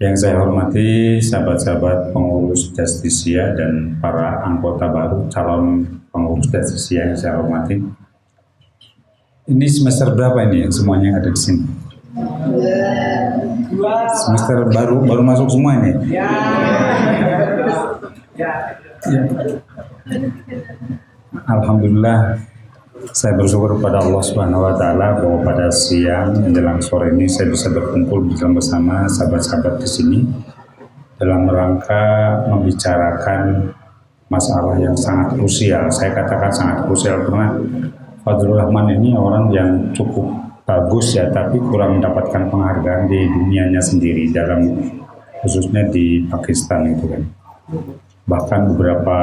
Yang saya hormati sahabat-sahabat pengurus Justisia dan para anggota baru calon pengurus Justisia yang saya hormati. Ini semester berapa ini yang semuanya ada di sini? Semester baru baru masuk semua ini. Ya. Alhamdulillah saya bersyukur kepada Allah Subhanahu wa taala bahwa pada siang menjelang sore ini saya bisa berkumpul bersama sahabat-sahabat di sini dalam rangka membicarakan masalah yang sangat krusial. Saya katakan sangat krusial karena Fadlur Rahman ini orang yang cukup bagus ya tapi kurang mendapatkan penghargaan di dunianya sendiri dalam khususnya di Pakistan itu kan. Bahkan beberapa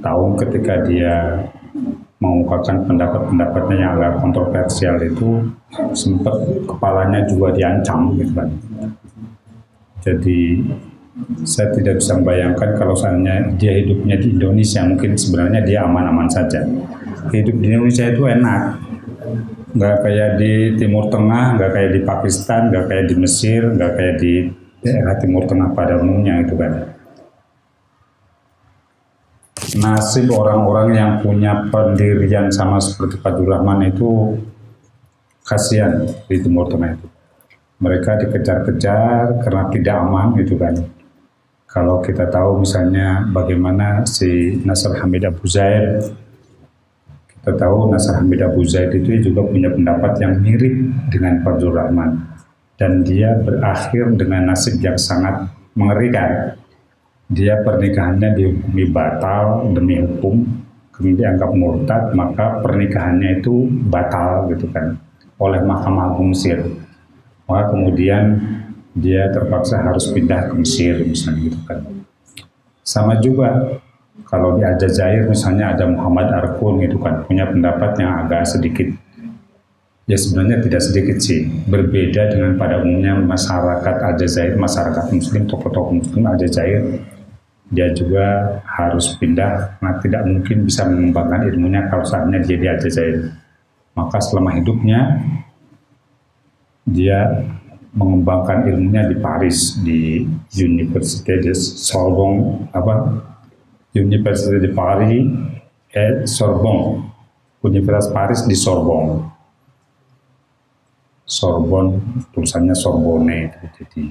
tahun ketika dia mengungkapkan pendapat-pendapatnya yang agak kontroversial itu sempat kepalanya juga diancam gitu kan. Jadi saya tidak bisa membayangkan kalau seandainya dia hidupnya di Indonesia mungkin sebenarnya dia aman-aman saja. Hidup di Indonesia itu enak, nggak kayak di Timur Tengah, nggak kayak di Pakistan, nggak kayak di Mesir, nggak kayak di daerah Timur Tengah pada umumnya itu kan nasib orang-orang yang punya pendirian sama seperti Pak Rahman itu kasihan di Timur Tengah itu. Mereka dikejar-kejar karena tidak aman gitu kan. Kalau kita tahu misalnya bagaimana si Nasr Hamid Abu Zaid, kita tahu Nasr Hamid Abu Zaid itu juga punya pendapat yang mirip dengan Pak Rahman. Dan dia berakhir dengan nasib yang sangat mengerikan dia pernikahannya dihukumi batal demi hukum kemudian dianggap murtad maka pernikahannya itu batal gitu kan oleh Mahkamah Agung Mesir. Maka kemudian dia terpaksa harus pindah ke Mesir misalnya gitu kan. Sama juga kalau di Aljazair misalnya ada Muhammad Arkun gitu kan punya pendapat yang agak sedikit. Ya sebenarnya tidak sedikit sih berbeda dengan pada umumnya masyarakat Aljazair masyarakat muslim tokoh-tokoh muslim Aljazair dia juga harus pindah. Karena tidak mungkin bisa mengembangkan ilmunya kalau saatnya dia di Aljazair. Maka selama hidupnya dia mengembangkan ilmunya di Paris di Université de Sorbonne apa? Université de Paris et Sorbonne. Universitas Paris di Sorbonne. Sorbonne tulisannya Sorbonne. Jadi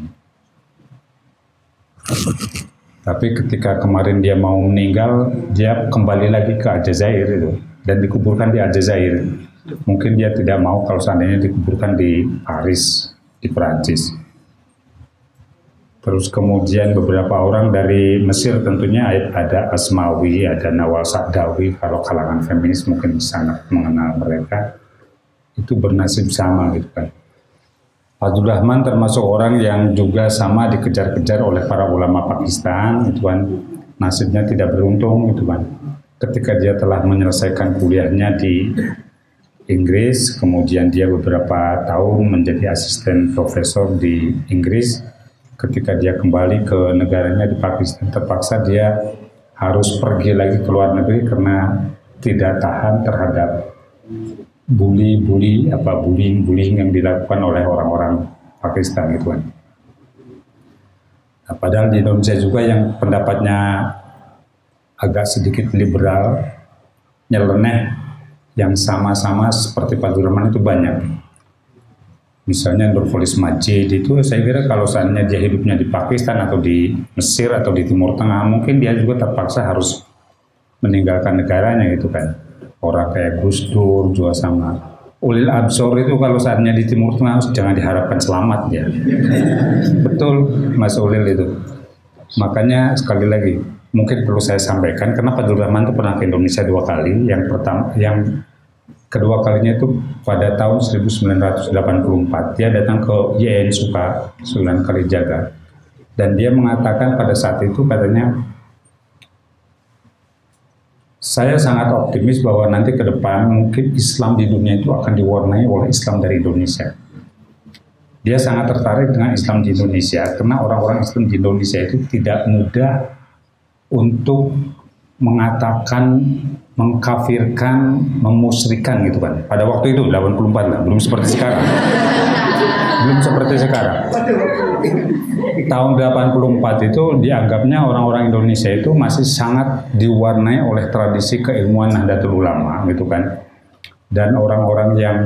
tapi ketika kemarin dia mau meninggal, dia kembali lagi ke Aljazair itu dan dikuburkan di Aljazair. Mungkin dia tidak mau kalau seandainya dikuburkan di Paris, di Perancis. Terus kemudian beberapa orang dari Mesir tentunya ada Asmawi, ada Nawal Sa'dawi, kalau kalangan feminis mungkin sangat mengenal mereka. Itu bernasib sama gitu kan. Fazlur Rahman termasuk orang yang juga sama dikejar-kejar oleh para ulama Pakistan, itu kan nasibnya tidak beruntung, itu kan. Ketika dia telah menyelesaikan kuliahnya di Inggris, kemudian dia beberapa tahun menjadi asisten profesor di Inggris. Ketika dia kembali ke negaranya di Pakistan, terpaksa dia harus pergi lagi ke luar negeri karena tidak tahan terhadap bully-bully apa bullying-bullying yang dilakukan oleh orang-orang Pakistan gitu kan. Nah, padahal di Indonesia juga yang pendapatnya agak sedikit liberal, nyeleneh, yang sama-sama seperti Pak Durman itu banyak. Misalnya Nurholis Majid itu saya kira kalau seandainya dia hidupnya di Pakistan atau di Mesir atau di Timur Tengah mungkin dia juga terpaksa harus meninggalkan negaranya gitu kan orang kayak Gus Dur juga sama. Ulil absor itu kalau saatnya di Timur Tengah jangan diharapkan selamat ya. Betul Mas Ulil itu. Makanya sekali lagi mungkin perlu saya sampaikan karena Pak Rahman itu pernah ke Indonesia dua kali. Yang pertama yang kedua kalinya itu pada tahun 1984 dia datang ke YN Suka Sunan Kalijaga. Dan dia mengatakan pada saat itu katanya saya sangat optimis bahwa nanti ke depan mungkin Islam di dunia itu akan diwarnai oleh Islam dari Indonesia. Dia sangat tertarik dengan Islam di Indonesia karena orang-orang Islam di Indonesia itu tidak mudah untuk mengatakan, mengkafirkan, memusrikan gitu kan. Pada waktu itu 84 lah, belum seperti sekarang. Belum seperti sekarang. Tahun 84 itu dianggapnya orang-orang Indonesia itu masih sangat diwarnai oleh tradisi keilmuan Nahdlatul Ulama gitu kan. Dan orang-orang yang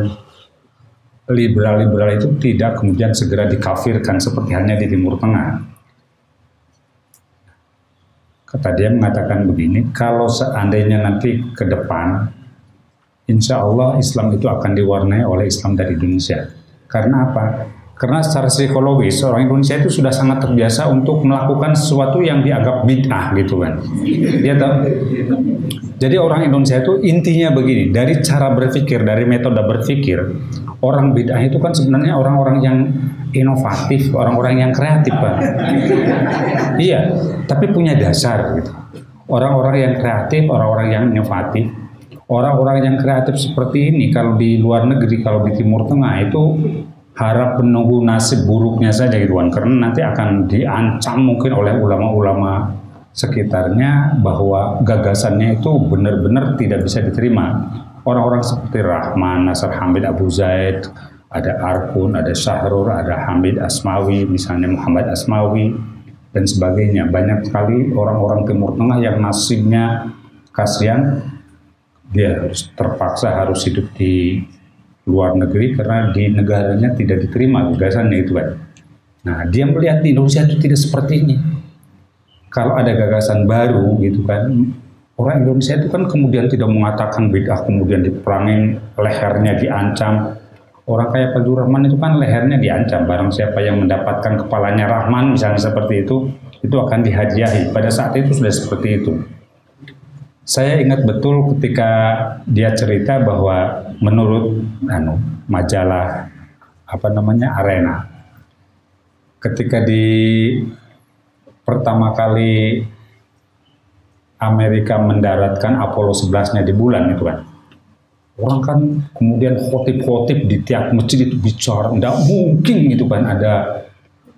liberal-liberal itu tidak kemudian segera dikafirkan seperti halnya di Timur Tengah. Kata dia mengatakan begini, kalau seandainya nanti ke depan, insya Allah Islam itu akan diwarnai oleh Islam dari Indonesia. Karena apa? Karena secara psikologis orang Indonesia itu sudah sangat terbiasa untuk melakukan sesuatu yang dianggap bid'ah gitu kan. Dia tahu. Jadi orang Indonesia itu intinya begini, dari cara berpikir, dari metode berpikir, orang bid'ah itu kan sebenarnya orang-orang yang inovatif, orang-orang yang kreatif, Pak. iya, tapi punya dasar gitu. Orang-orang yang kreatif, orang-orang yang inovatif, orang-orang yang kreatif seperti ini kalau di luar negeri, kalau di Timur Tengah itu harap menunggu nasib buruknya saja gitu kan karena nanti akan diancam mungkin oleh ulama-ulama sekitarnya bahwa gagasannya itu benar-benar tidak bisa diterima. Orang-orang seperti Rahman, Nasar Hamid Abu Zaid, ada Arkun, ada Syahrur, ada Hamid Asmawi, misalnya Muhammad Asmawi, dan sebagainya. Banyak sekali orang-orang Timur Tengah yang nasibnya kasihan, dia harus terpaksa harus hidup di luar negeri karena di negaranya tidak diterima gagasannya itu kan. Nah, dia melihat di Indonesia itu tidak seperti ini. Kalau ada gagasan baru gitu kan, Orang Indonesia itu kan kemudian tidak mengatakan bid'ah, kemudian diperangin, lehernya diancam. Orang kayak Pak Rahman itu kan lehernya diancam. Barang siapa yang mendapatkan kepalanya Rahman, misalnya seperti itu, itu akan dihadiahi. Pada saat itu sudah seperti itu. Saya ingat betul ketika dia cerita bahwa menurut anu, majalah apa namanya Arena, ketika di pertama kali Amerika mendaratkan Apollo 11-nya di bulan itu kan. Orang kan kemudian khotib-khotib di tiap masjid itu bicara, tidak mungkin itu kan ada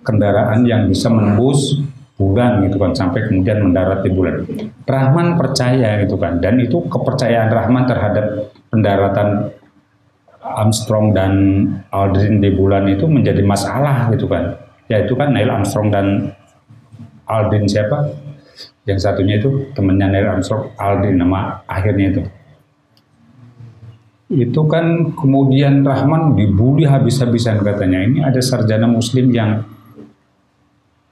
kendaraan yang bisa menembus bulan gitu kan sampai kemudian mendarat di bulan. Rahman percaya gitu kan dan itu kepercayaan Rahman terhadap pendaratan Armstrong dan Aldrin di bulan itu menjadi masalah gitu kan. Yaitu kan Neil Armstrong dan Aldrin siapa? Yang satunya itu temannya Neil Armstrong, Aldrin nama akhirnya itu. Itu kan kemudian Rahman dibully habis-habisan katanya. Ini ada sarjana muslim yang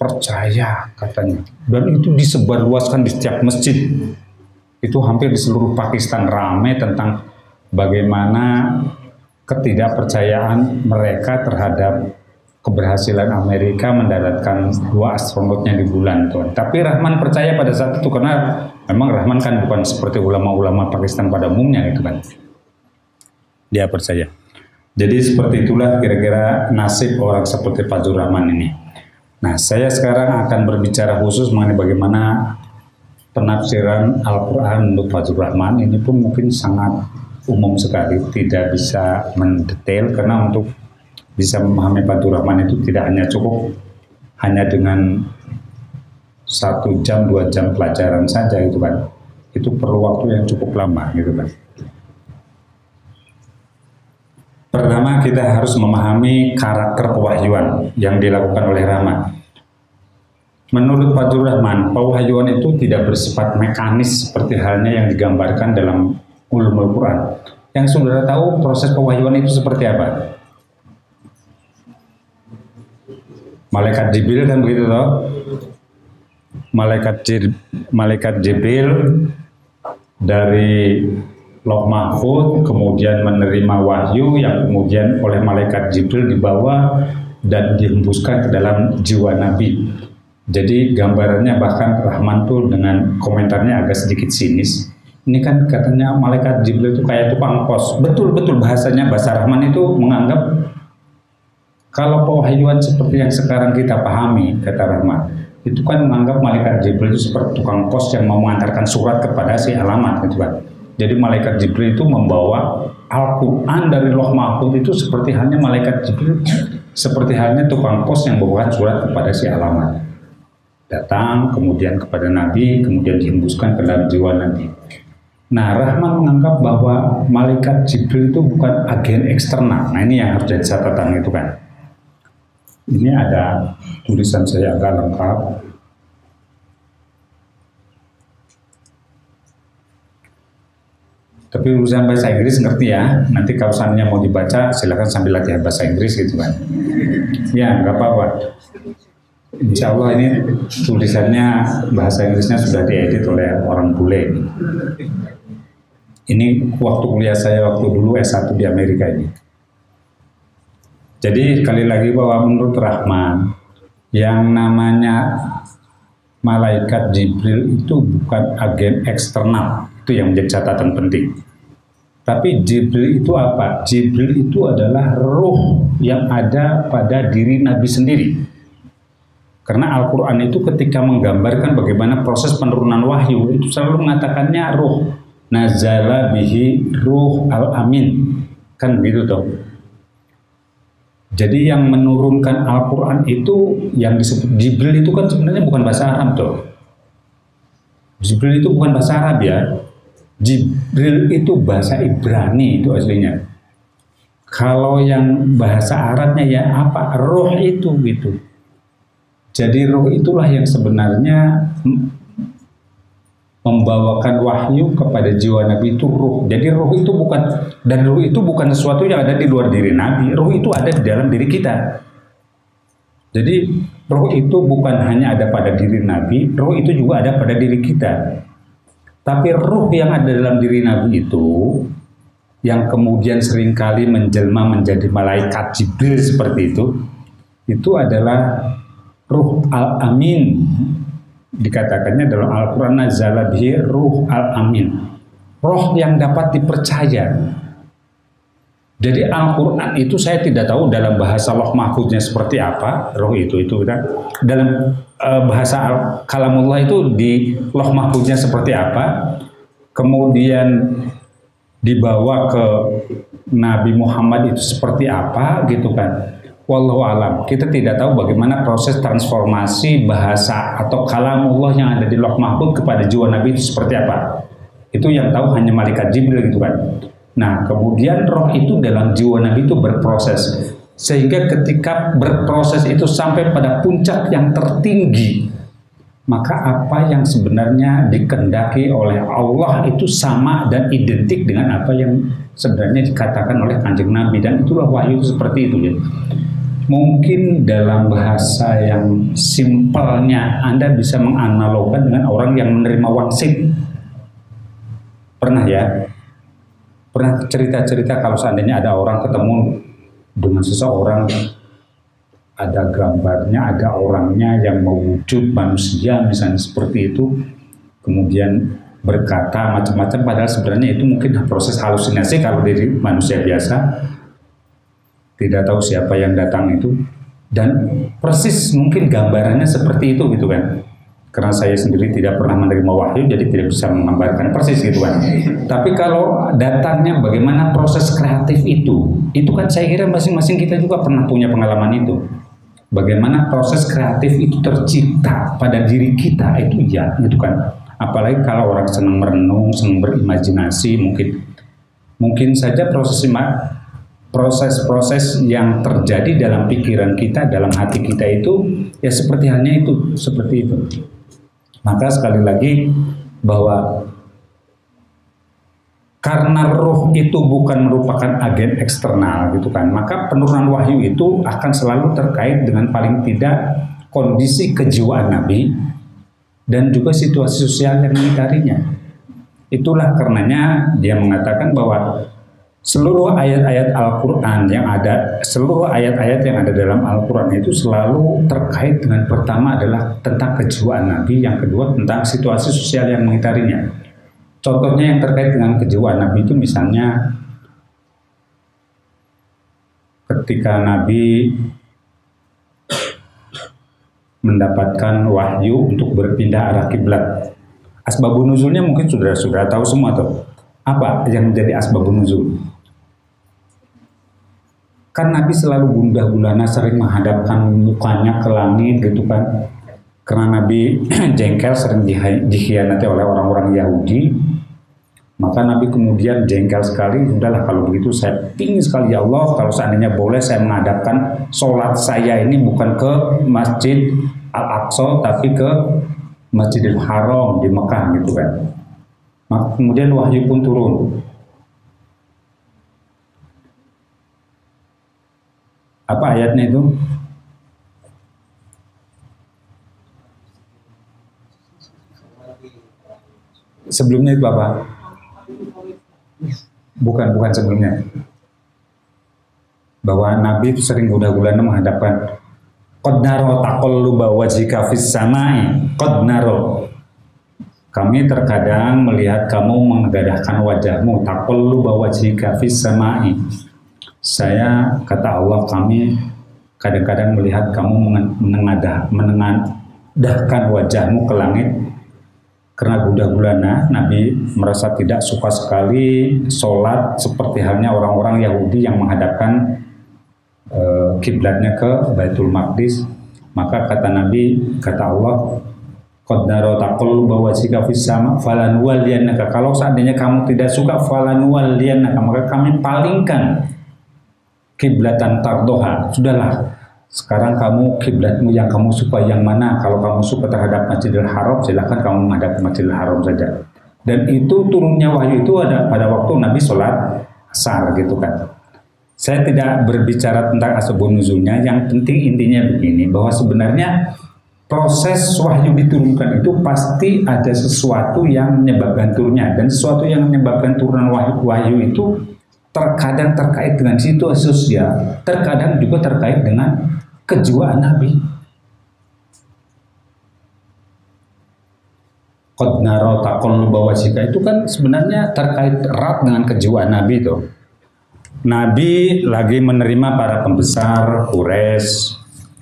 percaya katanya. Dan itu disebarluaskan di setiap masjid. Itu hampir di seluruh Pakistan ramai tentang bagaimana ketidakpercayaan mereka terhadap keberhasilan Amerika mendaratkan dua astronotnya di bulan tuh. Tapi Rahman percaya pada saat itu karena memang Rahman kan bukan seperti ulama-ulama Pakistan pada umumnya gitu kan. Dia percaya. Jadi seperti itulah kira-kira nasib orang seperti Fajrul Rahman ini. Nah, saya sekarang akan berbicara khusus mengenai bagaimana penafsiran Al-Quran untuk Fajrul Rahman. Ini pun mungkin sangat umum sekali, tidak bisa mendetail karena untuk bisa memahami Fathur Rahman itu tidak hanya cukup hanya dengan satu jam dua jam pelajaran saja gitu kan. Itu perlu waktu yang cukup lama gitu kan. Pertama kita harus memahami karakter pewahyuan yang dilakukan oleh Rahman Menurut Fathur Rahman, pewahyuan itu tidak bersifat mekanis seperti halnya yang digambarkan dalam ulumul Quran. Yang saudara tahu proses pewahyuan itu seperti apa? malaikat Jibril kan begitu toh malaikat Jir, malaikat Jibril dari Loh Mahfud kemudian menerima wahyu yang kemudian oleh malaikat Jibril dibawa dan dihembuskan ke dalam jiwa Nabi. Jadi gambarannya bahkan Rahman tuh dengan komentarnya agak sedikit sinis. Ini kan katanya malaikat Jibril itu kayak tukang pos. Betul betul bahasanya bahasa Rahman itu menganggap kalau pewahyuan seperti yang sekarang kita pahami, kata Rahmat, itu kan menganggap malaikat Jibril itu seperti tukang pos yang mau mengantarkan surat kepada si alamat, gitu kan. Jadi malaikat Jibril itu membawa Al-Quran dari Loh Mahfud itu seperti halnya malaikat Jibril, seperti halnya tukang pos yang membawa surat kepada si alamat. Datang, kemudian kepada Nabi, kemudian dihembuskan ke dalam jiwa Nabi. Nah, Rahman menganggap bahwa malaikat Jibril itu bukan agen eksternal. Nah, ini yang harus jadi catatan itu kan Ini ada tulisan saya agak lengkap. Tapi urusan bahasa Inggris ngerti ya. Nanti kalau seandainya mau dibaca, silakan sambil latihan bahasa Inggris gitu kan. Ya, nggak apa-apa. Insya Allah ini tulisannya bahasa Inggrisnya sudah diedit oleh orang bule. Ini waktu kuliah saya waktu dulu S1 di Amerika ini. Jadi kali lagi bahwa menurut Rahman yang namanya malaikat Jibril itu bukan agen eksternal. Itu yang menjadi catatan penting. Tapi Jibril itu apa? Jibril itu adalah roh yang ada pada diri Nabi sendiri. Karena Al-Quran itu ketika menggambarkan bagaimana proses penurunan wahyu, itu selalu mengatakannya roh. Nazala bihi ruh al-amin. Kan gitu toh. Jadi yang menurunkan Al-Quran itu yang disebut Jibril itu kan sebenarnya bukan bahasa Arab tuh. Jibril itu bukan bahasa Arab ya. Jibril itu bahasa Ibrani itu aslinya. Kalau yang bahasa Arabnya ya apa? Roh itu gitu. Jadi roh itulah yang sebenarnya membawakan wahyu kepada jiwa Nabi itu ruh. Jadi ruh itu bukan dan ruh itu bukan sesuatu yang ada di luar diri Nabi. Ruh itu ada di dalam diri kita. Jadi roh itu bukan hanya ada pada diri Nabi, roh itu juga ada pada diri kita. Tapi ruh yang ada dalam diri Nabi itu yang kemudian sering kali menjelma menjadi malaikat Jibril seperti itu, itu adalah ruh al-amin. Dikatakannya dalam Al-Quran ruh al-amin. Roh yang dapat dipercaya. Jadi Al-Quran itu saya tidak tahu dalam bahasa loh mahfudnya seperti apa roh itu itu kan dalam uh, bahasa kalamullah itu di loh mahfudnya seperti apa. Kemudian dibawa ke Nabi Muhammad itu seperti apa gitu kan Wallahu alam. Kita tidak tahu bagaimana proses transformasi bahasa atau kalamullah yang ada di Loh Mahfud kepada jiwa Nabi itu seperti apa. Itu yang tahu hanya malaikat Jibril gitu kan. Nah, kemudian roh itu dalam jiwa Nabi itu berproses. Sehingga ketika berproses itu sampai pada puncak yang tertinggi, maka apa yang sebenarnya dikendaki oleh Allah itu sama dan identik dengan apa yang sebenarnya dikatakan oleh kanjeng Nabi dan itulah wahyu seperti itu ya mungkin dalam bahasa yang simpelnya Anda bisa menganalogkan dengan orang yang menerima wangsit. Pernah ya? Pernah cerita-cerita kalau seandainya ada orang ketemu dengan seseorang ada gambarnya, ada orangnya yang mewujud manusia misalnya seperti itu, kemudian berkata macam-macam padahal sebenarnya itu mungkin proses halusinasi kalau dari manusia biasa. Tidak tahu siapa yang datang itu. Dan persis mungkin gambarannya seperti itu gitu kan. Karena saya sendiri tidak pernah menerima wahyu jadi tidak bisa menggambarkan persis gitu kan. Tapi kalau datangnya bagaimana proses kreatif itu itu kan saya kira masing-masing kita juga pernah punya pengalaman itu bagaimana proses kreatif itu tercipta pada diri kita itu ya gitu kan apalagi kalau orang senang merenung senang berimajinasi mungkin mungkin saja proses proses-proses yang terjadi dalam pikiran kita, dalam hati kita itu ya seperti halnya itu, seperti itu. Maka sekali lagi bahwa karena roh itu bukan merupakan agen eksternal gitu kan, maka penurunan wahyu itu akan selalu terkait dengan paling tidak kondisi kejiwaan Nabi dan juga situasi sosial yang mengitarinya. Itulah karenanya dia mengatakan bahwa seluruh ayat-ayat Al-Quran yang ada, seluruh ayat-ayat yang ada dalam Al-Quran itu selalu terkait dengan pertama adalah tentang kejiwaan Nabi, yang kedua tentang situasi sosial yang mengitarinya. Contohnya yang terkait dengan kejiwaan Nabi itu misalnya ketika Nabi mendapatkan wahyu untuk berpindah arah kiblat. Asbabun nuzulnya mungkin sudah sudah tahu semua tuh. Apa yang menjadi asbabun nuzul? Kan Nabi selalu gundah gulana sering menghadapkan mukanya ke langit gitu kan. Karena Nabi jengkel sering dikhianati oleh orang-orang Yahudi. Maka Nabi kemudian jengkel sekali, udahlah kalau begitu saya ingin sekali ya Allah kalau seandainya boleh saya menghadapkan sholat saya ini bukan ke Masjid Al-Aqsa tapi ke Masjidil Haram di Mekah gitu kan. Maka kemudian wahyu pun turun. Apa ayatnya itu? Sebelumnya itu apa? Bukan, bukan sebelumnya. Bahwa Nabi itu sering gula-gulana menghadapkan. Qad naro taqalluba fis samai. Qad naro. Kami terkadang melihat kamu menggadahkan wajahmu. Taqalluba wajhika fis samai. Saya, kata Allah, kami kadang-kadang melihat kamu menengadah, menengadahkan wajahmu ke langit karena budak gulana Nabi merasa tidak suka sekali sholat seperti halnya orang-orang Yahudi yang menghadapkan uh, kiblatnya ke Baitul Maqdis. Maka kata Nabi kata Allah Qaddaro taqul bahwa jika fisama falan kalau seandainya kamu tidak suka falan waliyanaka maka kami palingkan kiblatan tardoha. Sudahlah sekarang kamu kiblatmu yang kamu suka yang mana? Kalau kamu suka terhadap Masjidil Haram, silahkan kamu menghadap Masjidil Haram saja. Dan itu turunnya wahyu itu ada pada waktu Nabi sholat asar gitu kan. Saya tidak berbicara tentang asbabun nuzulnya, yang penting intinya begini, bahwa sebenarnya proses wahyu diturunkan itu pasti ada sesuatu yang menyebabkan turunnya dan sesuatu yang menyebabkan turunan wahyu, wahyu itu terkadang terkait dengan situasi sosial, terkadang juga terkait dengan kejiwaan Nabi. Itu kan sebenarnya terkait erat dengan kejiwaan Nabi itu. Nabi lagi menerima para pembesar Quraisy,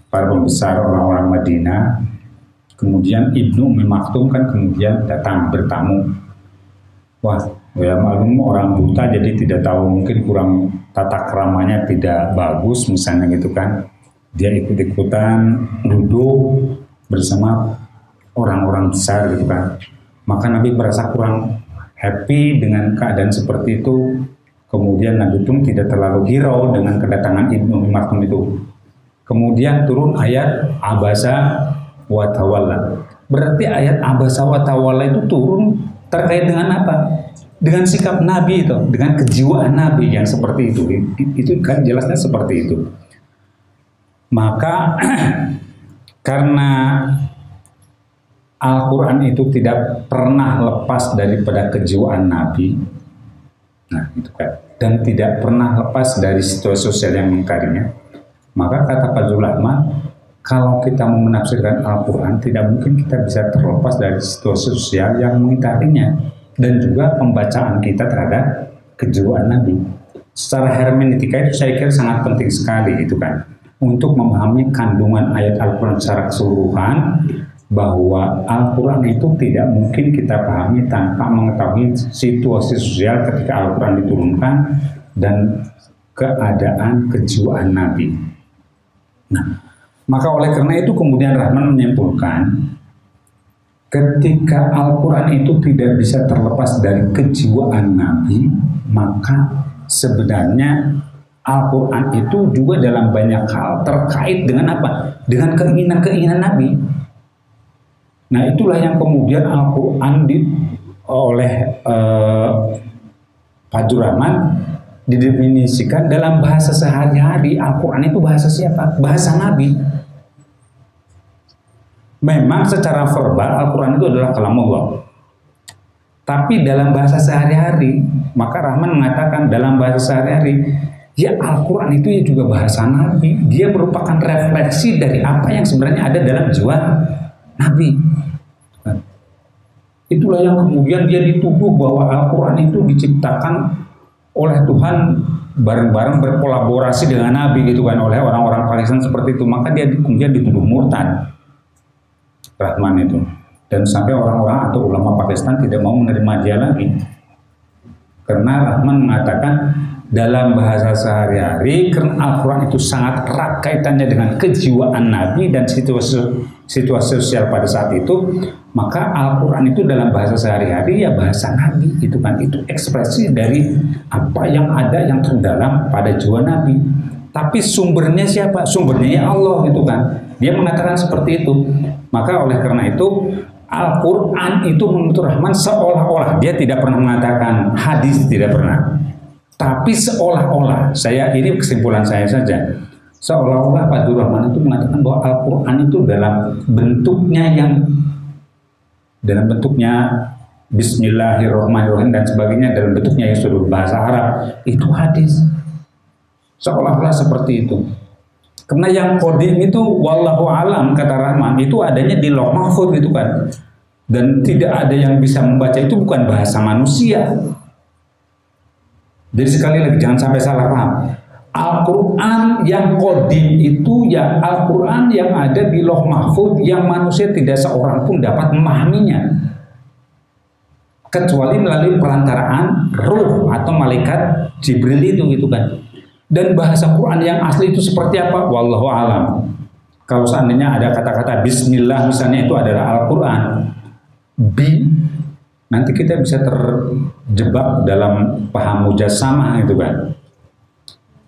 para pembesar orang-orang Madinah. Kemudian Ibnu Maktum kan kemudian datang bertamu. Wah, ya malum orang buta jadi tidak tahu mungkin kurang tata keramanya tidak bagus misalnya gitu kan. Dia ikut-ikutan duduk bersama orang-orang besar gitu kan. Maka Nabi merasa kurang happy dengan keadaan seperti itu. Kemudian Nabi pun tidak terlalu hirau dengan kedatangan Ibnu Maktum itu. Kemudian turun ayat abasa wa tawalla. Berarti ayat abasa wa tawalla itu turun terkait dengan apa dengan sikap Nabi itu dengan kejiwaan Nabi yang seperti itu itu kan jelasnya seperti itu. Maka karena Al-Quran itu tidak pernah lepas daripada kejiwaan Nabi, nah itu kan, dan tidak pernah lepas dari situasi sosial yang mengkarinya, maka kata Pak Zulama, kalau kita mau menafsirkan Al-Quran, tidak mungkin kita bisa terlepas dari situasi sosial yang mengitarinya, dan juga pembacaan kita terhadap kejiwaan Nabi. Secara hermeneutika itu saya kira sangat penting sekali itu kan untuk memahami kandungan ayat Al-Quran secara keseluruhan bahwa Al-Quran itu tidak mungkin kita pahami tanpa mengetahui situasi sosial ketika Al-Quran diturunkan dan keadaan kejiwaan Nabi. Nah, maka oleh karena itu kemudian Rahman menyimpulkan ketika Al-Quran itu tidak bisa terlepas dari kejiwaan Nabi, maka sebenarnya Al-Quran itu juga dalam banyak hal terkait dengan apa? Dengan keinginan-keinginan Nabi. Nah itulah yang kemudian Al-Quran di, oleh uh, Pak Juraman didefinisikan dalam bahasa sehari-hari Al-Quran itu bahasa siapa? Bahasa Nabi. Memang secara verbal Al-Quran itu adalah kalam Allah. Tapi dalam bahasa sehari-hari, maka Rahman mengatakan dalam bahasa sehari-hari Ya Al-Quran itu ya juga bahasa Nabi. Dia merupakan refleksi dari apa yang sebenarnya ada dalam jiwa Nabi. Itulah yang kemudian dia dituduh bahwa Al-Quran itu diciptakan oleh Tuhan bareng-bareng berkolaborasi dengan Nabi gitu kan oleh orang-orang Palestina seperti itu maka dia kemudian dituduh murtad Rahman itu. Dan sampai orang-orang atau ulama Pakistan tidak mau menerima dia lagi. Karena Rahman mengatakan dalam bahasa sehari-hari karena Al-Quran itu sangat erat kaitannya dengan kejiwaan Nabi dan situasi situasi sosial pada saat itu maka Al-Quran itu dalam bahasa sehari-hari ya bahasa Nabi itu kan. Itu ekspresi dari apa yang ada yang terdalam pada jiwa Nabi tapi sumbernya siapa? Sumbernya ya Allah gitu kan? Dia mengatakan seperti itu. Maka oleh karena itu Al-Quran itu menurut Rahman seolah-olah. Dia tidak pernah mengatakan hadis tidak pernah. Tapi seolah-olah, saya ini kesimpulan saya saja, seolah-olah Pak Rahman itu mengatakan bahwa Al-Quran itu dalam bentuknya yang dalam bentuknya Bismillahirrahmanirrahim dan sebagainya dalam bentuknya yang sudah bahasa Arab itu hadis seolah-olah seperti itu. Karena yang kodim itu wallahu alam kata Rahman itu adanya di loh mahfud gitu kan. Dan tidak ada yang bisa membaca itu bukan bahasa manusia. Jadi sekali lagi jangan sampai salah paham. Al-Quran yang kodim itu ya Al-Quran yang ada di loh mahfud yang manusia tidak seorang pun dapat memahaminya. Kecuali melalui perantaraan ruh atau malaikat Jibril itu gitu kan dan bahasa Quran yang asli itu seperti apa wallahu alam kalau seandainya ada kata-kata bismillah misalnya itu adalah Al-Quran bi nanti kita bisa terjebak dalam paham mujassamah itu kan.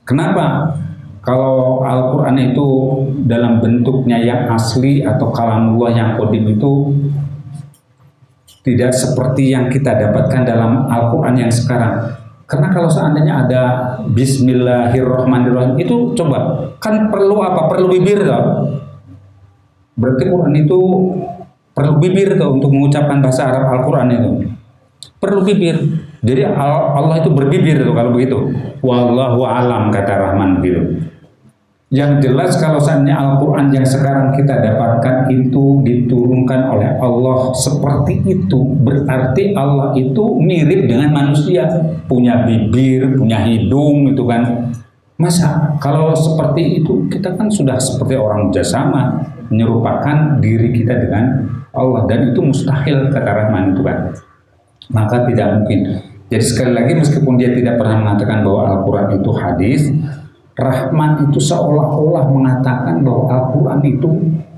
Kenapa? Kalau Al-Quran itu dalam bentuknya yang asli atau kalamullah yang kodim itu tidak seperti yang kita dapatkan dalam Al-Quran yang sekarang. Karena kalau seandainya ada Bismillahirrahmanirrahim itu coba kan perlu apa? Perlu bibir loh. Berarti Quran itu perlu bibir tuh untuk mengucapkan bahasa Arab Al-Quran itu perlu bibir jadi Allah itu berbibir tuh kalau begitu wallahu alam kata Rahman gitu yang jelas kalau seandainya Al-Quran yang sekarang kita dapatkan itu diturunkan oleh Allah seperti itu berarti Allah itu mirip dengan manusia. Punya bibir, punya hidung itu kan. Masa kalau seperti itu kita kan sudah seperti orang jasama menyerupakan diri kita dengan Allah dan itu mustahil kata Rahman itu kan. Maka tidak mungkin. Jadi sekali lagi meskipun dia tidak pernah mengatakan bahwa Al-Quran itu hadis Rahman itu seolah-olah mengatakan bahwa Al-Quran itu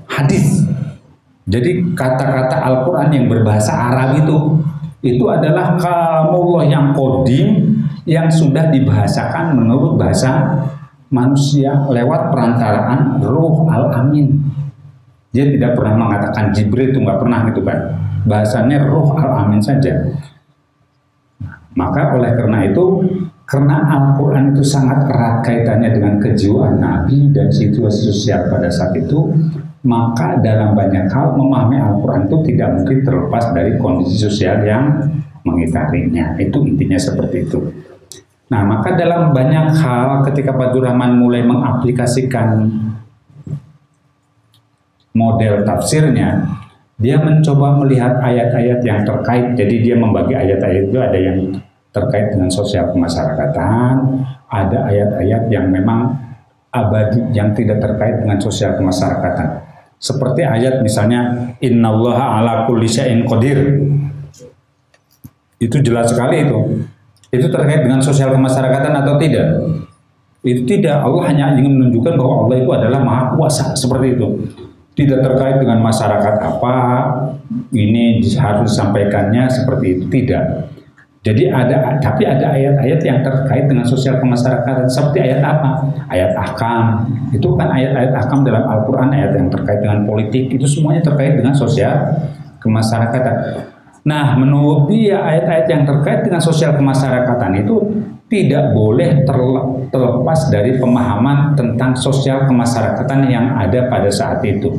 hadis jadi kata-kata Al-Quran yang berbahasa Arab itu itu adalah kalamullah yang kodim yang sudah dibahasakan menurut bahasa manusia lewat perantaraan roh al-amin dia tidak pernah mengatakan Jibril itu nggak pernah gitu kan. Bahasanya roh al-amin saja. Maka oleh karena itu, karena Al-Quran itu sangat erat kaitannya dengan kejiwaan Nabi dan situasi sosial pada saat itu, maka dalam banyak hal memahami Al-Quran itu tidak mungkin terlepas dari kondisi sosial yang mengitarinya. Itu intinya seperti itu. Nah, maka dalam banyak hal ketika Pak Rahman mulai mengaplikasikan model tafsirnya, dia mencoba melihat ayat-ayat yang terkait. Jadi dia membagi ayat-ayat itu ada yang terkait dengan sosial kemasyarakatan, ada ayat-ayat yang memang abadi yang tidak terkait dengan sosial kemasyarakatan. Seperti ayat misalnya innallaha ala kulli syai'in qadir. Itu jelas sekali itu. Itu terkait dengan sosial kemasyarakatan atau tidak? Itu tidak. Allah hanya ingin menunjukkan bahwa Allah itu adalah maha kuasa seperti itu tidak terkait dengan masyarakat apa ini harus disampaikannya seperti itu tidak jadi ada tapi ada ayat-ayat yang terkait dengan sosial kemasyarakatan seperti ayat apa? Ayat ahkam. Itu kan ayat-ayat ahkam dalam Al-Quran ayat yang terkait dengan politik. Itu semuanya terkait dengan sosial kemasyarakatan nah menurut dia ayat-ayat yang terkait dengan sosial kemasyarakatan itu tidak boleh terlepas dari pemahaman tentang sosial kemasyarakatan yang ada pada saat itu.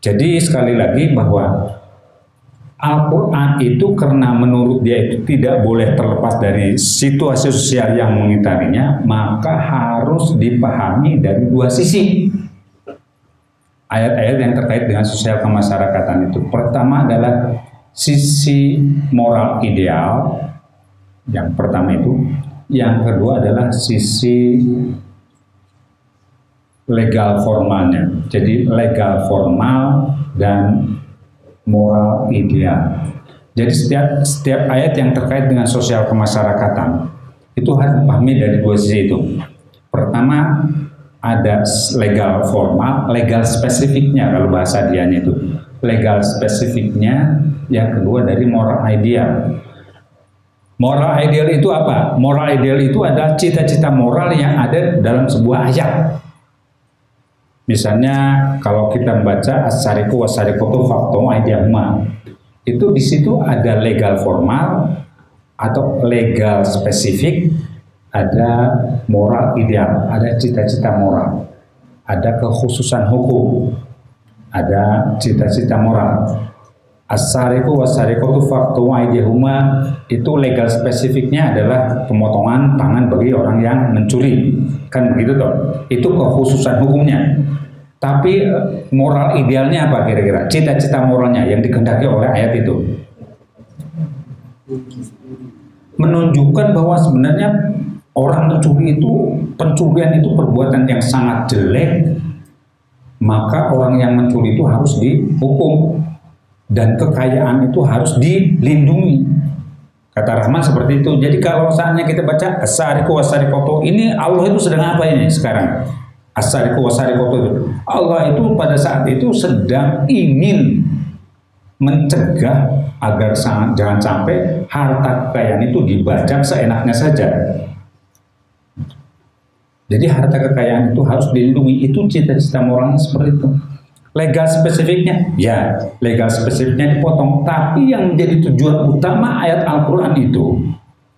Jadi sekali lagi bahwa Al-Quran itu karena menurut dia itu tidak boleh terlepas dari situasi sosial yang mengitarinya, maka harus dipahami dari dua sisi. Ayat-ayat yang terkait dengan sosial kemasyarakatan itu. Pertama adalah sisi moral ideal, yang pertama itu yang kedua adalah sisi legal formalnya. Jadi legal formal dan moral ideal. Jadi setiap setiap ayat yang terkait dengan sosial kemasyarakatan itu harus dipahami dari dua sisi itu. Pertama ada legal formal, legal spesifiknya kalau bahasa dianya itu. Legal spesifiknya, yang kedua dari moral ideal. Moral ideal itu apa? Moral ideal itu adalah cita-cita moral yang ada dalam sebuah ayat. Misalnya kalau kita membaca As-Sariku Wasarikotu Faktum Aidiyahma itu di situ ada legal formal atau legal spesifik, ada moral ideal, ada cita-cita moral, ada kekhususan hukum, ada cita-cita moral. Asariku wasarikotu faktu aidihuma itu legal spesifiknya adalah pemotongan tangan bagi orang yang mencuri. Kan begitu toh. Itu kekhususan hukumnya. Tapi eh, moral idealnya apa kira-kira? Cita-cita moralnya yang dikehendaki oleh ayat itu. Menunjukkan bahwa sebenarnya orang mencuri itu pencurian itu perbuatan yang sangat jelek maka orang yang mencuri itu harus dihukum dan kekayaan itu harus dilindungi. Kata Rahman seperti itu. Jadi kalau saatnya kita baca asariku wasarikoto ini Allah itu sedang apa ini sekarang? Asariku wasarikoto itu. Allah itu pada saat itu sedang ingin mencegah agar sangat, jangan sampai harta kekayaan itu dibajak seenaknya saja. Jadi harta kekayaan itu harus dilindungi. Itu cita-cita moralnya seperti itu. Legal spesifiknya, ya legal spesifiknya dipotong. Tapi yang menjadi tujuan utama ayat Al-Quran itu,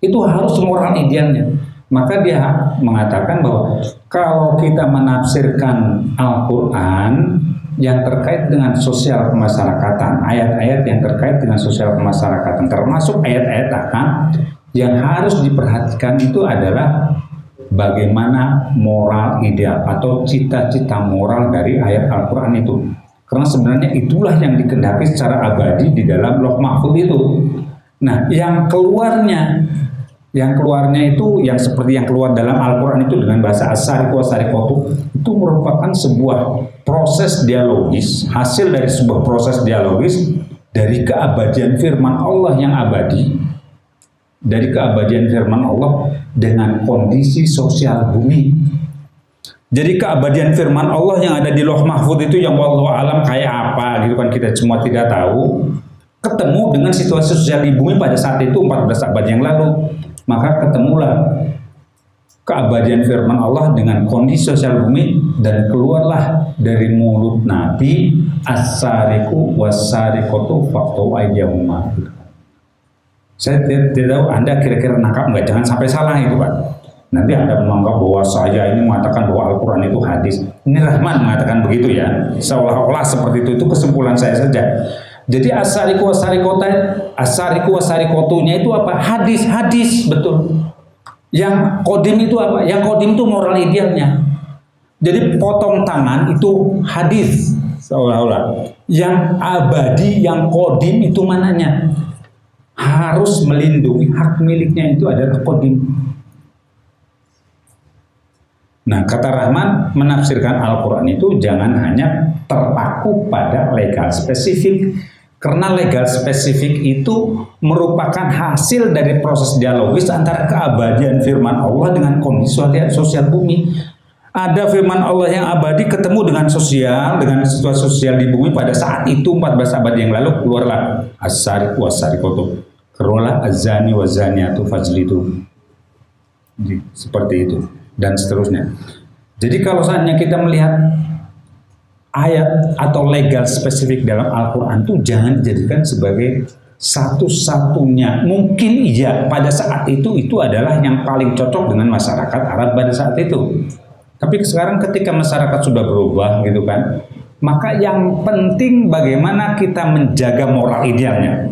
itu harus moral idealnya. Maka dia mengatakan bahwa kalau kita menafsirkan Al-Quran yang terkait dengan sosial kemasyarakatan, ayat-ayat yang terkait dengan sosial kemasyarakatan, termasuk ayat-ayat yang harus diperhatikan itu adalah bagaimana moral ideal atau cita-cita moral dari ayat Al-Quran itu. Karena sebenarnya itulah yang dikendaki secara abadi di dalam loh mahfud itu. Nah, yang keluarnya, yang keluarnya itu yang seperti yang keluar dalam Al-Quran itu dengan bahasa asariku asarikotu itu merupakan sebuah proses dialogis, hasil dari sebuah proses dialogis dari keabadian firman Allah yang abadi, dari keabadian firman Allah dengan kondisi sosial bumi. Jadi keabadian firman Allah yang ada di Loh Mahfud itu yang Allah alam kayak apa gitu kan kita semua tidak tahu. Ketemu dengan situasi sosial di bumi pada saat itu 14 abad yang lalu. Maka ketemulah keabadian firman Allah dengan kondisi sosial bumi dan keluarlah dari mulut Nabi as-sariku was-sarikotu ayyahuma. Saya tidak, tahu Anda kira-kira nangkap nggak? Jangan sampai salah itu Pak. Nanti Anda menganggap bahwa saya ini mengatakan bahwa Al-Quran itu hadis. Ini Rahman mengatakan begitu ya. Seolah-olah seperti itu. Itu kesimpulan saya saja. Jadi asariku asarikota asariku asarikotunya itu apa? Hadis, hadis betul. Yang kodim itu apa? Yang kodim itu moral idealnya. Jadi potong tangan itu hadis seolah-olah. Yang abadi, yang kodim itu mananya? Harus melindungi hak miliknya itu adalah kodim. Nah, kata Rahman menafsirkan Al-Quran itu jangan hanya terpaku pada legal spesifik, karena legal spesifik itu merupakan hasil dari proses dialogis antara keabadian firman Allah dengan kondisi sosial bumi. Ada firman Allah yang abadi ketemu dengan sosial, dengan situasi sosial di bumi pada saat itu 14 abad yang lalu keluarlah as-sariq was-sariqatu keluarlah azani wazaniatu fajlidu seperti itu. Dan seterusnya. Jadi kalau saatnya kita melihat ayat atau legal spesifik dalam Al-Quran itu jangan dijadikan sebagai satu-satunya. Mungkin iya pada saat itu itu adalah yang paling cocok dengan masyarakat Arab pada saat itu. Tapi sekarang ketika masyarakat sudah berubah gitu kan maka yang penting bagaimana kita menjaga moral idealnya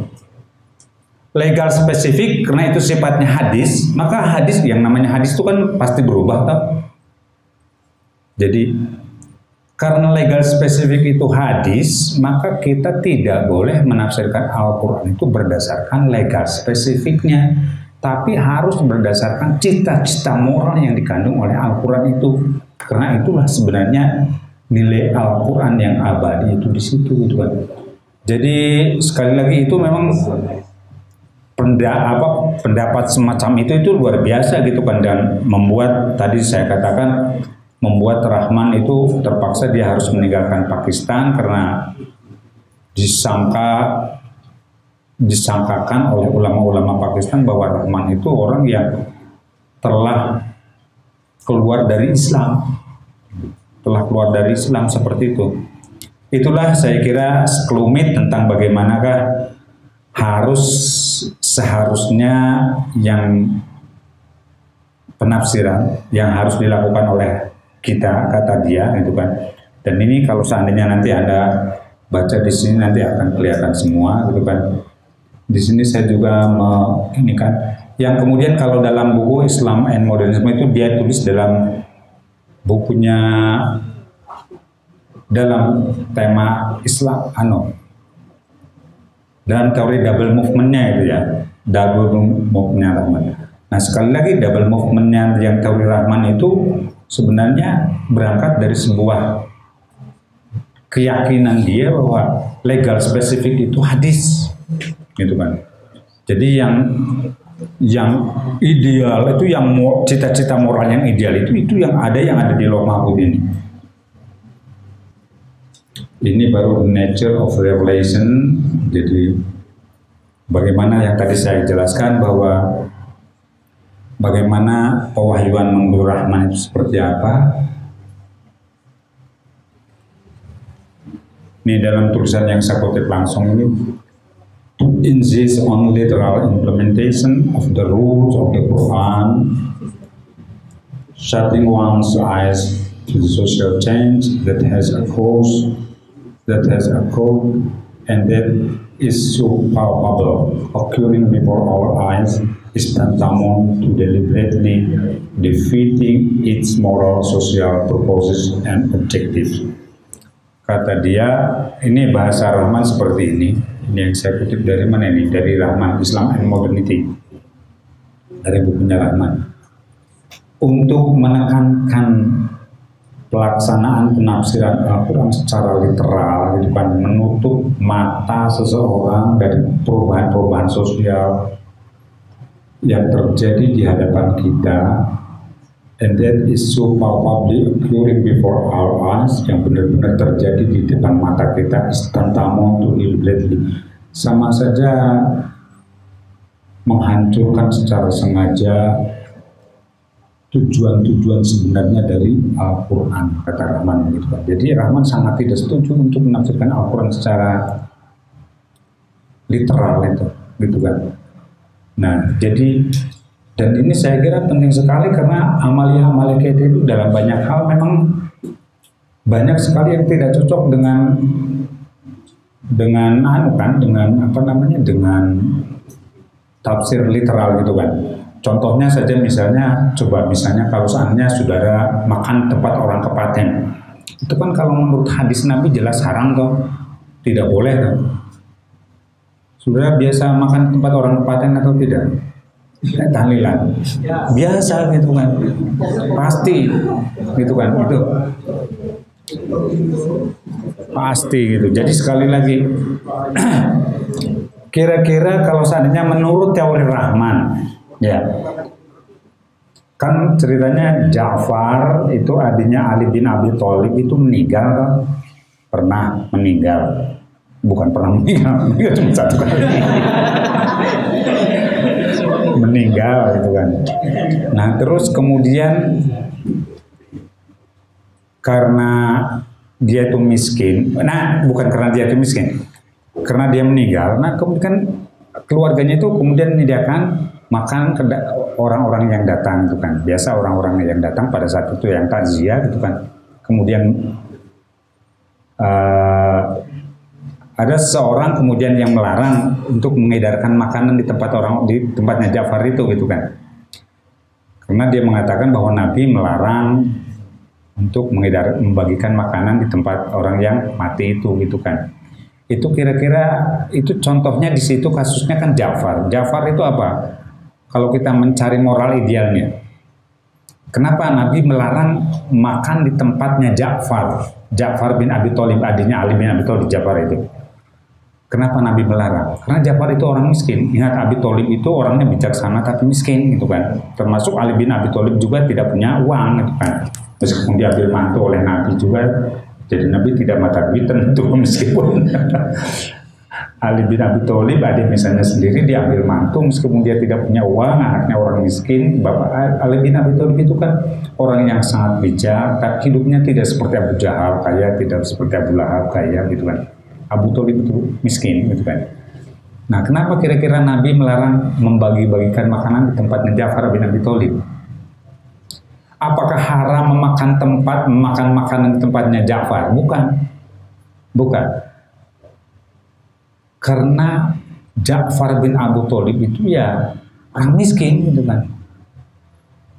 legal spesifik karena itu sifatnya hadis, maka hadis yang namanya hadis itu kan pasti berubah tak? Jadi karena legal spesifik itu hadis, maka kita tidak boleh menafsirkan Al-Quran itu berdasarkan legal spesifiknya, tapi harus berdasarkan cita-cita moral yang dikandung oleh Al-Quran itu. Karena itulah sebenarnya nilai Al-Quran yang abadi itu di situ gitu kan. Jadi sekali lagi itu memang penda, apa, pendapat semacam itu itu luar biasa gitu kan. Dan membuat tadi saya katakan membuat Rahman itu terpaksa dia harus meninggalkan Pakistan karena disangka disangkakan oleh ulama-ulama Pakistan bahwa Rahman itu orang yang telah keluar dari Islam. Telah keluar dari Islam seperti itu. Itulah saya kira sekelumit tentang bagaimanakah harus seharusnya yang penafsiran yang harus dilakukan oleh kita kata dia itu kan. Dan ini kalau seandainya nanti anda baca di sini nanti akan kelihatan semua gitu kan. Di sini saya juga me, ini kan. Yang kemudian kalau dalam buku Islam and Modernism itu dia tulis dalam bukunya dalam tema Islam ano dan teori double movementnya itu ya double movementnya Rahman. Nah sekali lagi double movementnya yang teori Rahman itu sebenarnya berangkat dari sebuah keyakinan dia bahwa legal spesifik itu hadis gitu kan. Jadi yang yang ideal itu yang cita-cita moral yang ideal itu itu yang ada yang ada di Loh Mahfud ini. Ini baru nature of revelation. Jadi bagaimana yang tadi saya jelaskan bahwa bagaimana pewahyuan menurut Rahman itu seperti apa. Ini dalam tulisan yang saya kutip langsung ini to insist on literal implementation of the rules of the Quran, shutting one's eyes to the social change that has occurred, that has occurred, and that is so palpable, occurring before our eyes, is tantamount to deliberately defeating its moral, social purposes and objectives. Kata dia, ini bahasa Rahman seperti ini. Ini yang saya kutip dari mana ini? Dari Rahman Islam and Modernity. Dari bukunya Rahman. Untuk menekankan pelaksanaan penafsiran Al-Quran secara literal, gitu kan, menutup mata seseorang dari perubahan-perubahan sosial yang terjadi di hadapan kita. And that is so palpably occurring before our eyes yang benar-benar terjadi di depan mata kita is to deliberately sama saja menghancurkan secara sengaja tujuan-tujuan sebenarnya dari Al-Quran kata Rahman gitu kan. Jadi Rahman sangat tidak setuju untuk menafsirkan Al-Quran secara literal itu gitu kan. Nah jadi dan ini saya kira penting sekali karena amalia-amalia kayak itu dalam banyak hal memang banyak sekali yang tidak cocok dengan dengan anu kan dengan apa namanya dengan tafsir literal gitu kan. Contohnya saja misalnya coba misalnya kalau seandainya saudara makan tempat orang kepaten. Itu kan kalau menurut hadis Nabi jelas haram toh. Tidak boleh kan. Saudara biasa makan tempat orang kepaten atau tidak? tahlilan. Biasa gitu kan. Pasti gitu kan itu. Pasti gitu. Jadi sekali lagi kira-kira kalau seandainya menurut teori Rahman ya. Kan ceritanya Ja'far itu adiknya Ali bin Abi Thalib itu meninggal kan? Pernah meninggal. Bukan pernah meninggal meninggal cuma satu kali. Meninggal gitu kan. Nah terus kemudian karena dia itu miskin, nah bukan karena dia itu miskin, karena dia meninggal, nah kemudian keluarganya itu kemudian menyediakan makan orang-orang yang datang itu kan. Biasa orang-orang yang datang pada saat itu yang takziah gitu kan. Kemudian uh, ada seorang kemudian yang melarang untuk mengedarkan makanan di tempat orang di tempatnya Ja'far itu gitu kan. Karena dia mengatakan bahwa Nabi melarang untuk mengedar membagikan makanan di tempat orang yang mati itu gitu kan. Itu kira-kira itu contohnya di situ kasusnya kan Ja'far. Ja'far itu apa? Kalau kita mencari moral idealnya. Kenapa Nabi melarang makan di tempatnya Ja'far? Ja'far bin Abi Thalib adiknya Ali bin Abi Thalib Ja'far itu Kenapa Nabi melarang? Karena Ja'far itu orang miskin. Ingat Abi Thalib itu orangnya bijaksana tapi miskin gitu kan. Termasuk Ali bin Abi Thalib juga tidak punya uang gitu kan. Meskipun diambil mantu oleh Nabi juga, jadi Nabi tidak mata duitan itu meskipun Ali bin Abi Thalib adik misalnya sendiri diambil mantu meskipun dia tidak punya uang, anaknya orang miskin. Bapak Ali bin Abi Thalib itu kan orang yang sangat bijak, tapi hidupnya tidak seperti Abu Jahal kaya, tidak seperti Abu Lahab kaya gitu kan Abu Talib itu miskin gitu kan. Nah, kenapa kira-kira Nabi melarang membagi-bagikan makanan di tempatnya Ja'far bin Abi Thalib? Apakah haram memakan tempat memakan makanan di tempatnya Ja'far? Bukan. Bukan. Karena Ja'far bin Abu Thalib itu ya orang miskin gitu kan.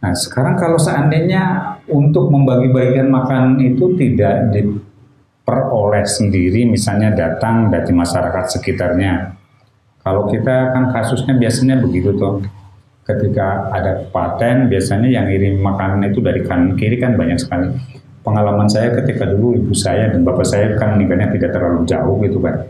Nah, sekarang kalau seandainya untuk membagi-bagikan makanan itu tidak di peroleh sendiri misalnya datang dari masyarakat sekitarnya. Kalau kita kan kasusnya biasanya begitu tuh. Ketika ada paten biasanya yang ngirim makanan itu dari kanan kiri kan banyak sekali. Pengalaman saya ketika dulu ibu saya dan bapak saya kan meninggalnya tidak terlalu jauh gitu kan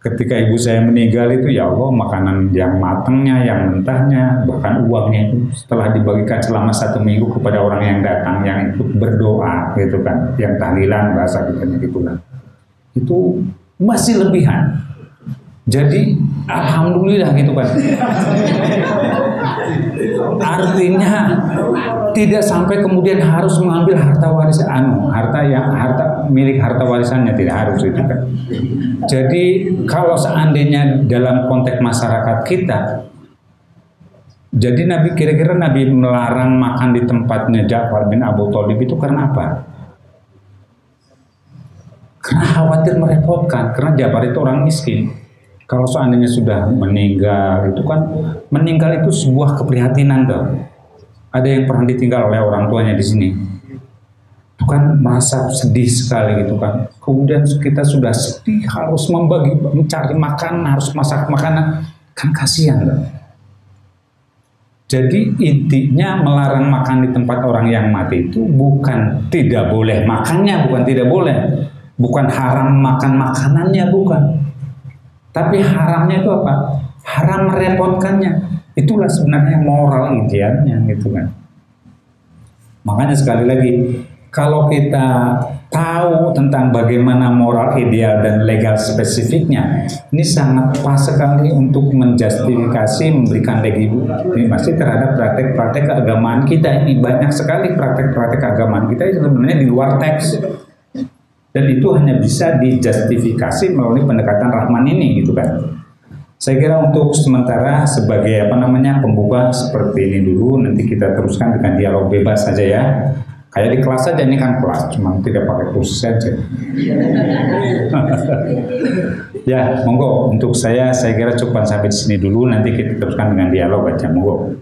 ketika ibu saya meninggal itu ya Allah makanan yang matangnya, yang mentahnya, bahkan uangnya itu setelah dibagikan selama satu minggu kepada orang yang datang yang ikut berdoa gitu kan, yang tahlilan bahasa kita gitu kan, itu masih lebihan. Jadi alhamdulillah gitu kan. Artinya tidak sampai kemudian harus mengambil harta warisan anu, harta yang harta milik harta warisannya tidak harus itu kan. Jadi kalau seandainya dalam konteks masyarakat kita jadi Nabi kira-kira Nabi melarang makan di tempatnya Ja'far bin Abu Thalib itu karena apa? Karena khawatir merepotkan, karena Ja'far itu orang miskin. Kalau seandainya sudah meninggal itu kan meninggal itu sebuah keprihatinan tuh. Ada yang pernah ditinggal oleh orang tuanya di sini. Itu kan merasa sedih sekali gitu kan. Kemudian kita sudah sedih harus membagi mencari makan, harus masak makanan. Kan kasihan tuh. Jadi intinya melarang makan di tempat orang yang mati itu bukan tidak boleh makannya, bukan tidak boleh. Bukan haram makan makanannya, bukan tapi haramnya itu apa? Haram merepotkannya. Itulah sebenarnya moral idealnya gitu kan. Makanya sekali lagi kalau kita tahu tentang bagaimana moral ideal dan legal spesifiknya, ini sangat pas sekali untuk menjustifikasi memberikan legitimasi terhadap praktek-praktek keagamaan kita ini banyak sekali praktek-praktek keagamaan kita sebenarnya di luar teks dan itu hanya bisa dijustifikasi melalui pendekatan Rahman ini gitu kan. Saya kira untuk sementara sebagai apa namanya pembuka seperti ini dulu nanti kita teruskan dengan dialog bebas saja ya. Kayak di kelas saja ini kan kelas, cuma tidak pakai kursus saja. ya, monggo untuk saya saya kira cukup sampai di sini dulu nanti kita teruskan dengan dialog aja, monggo.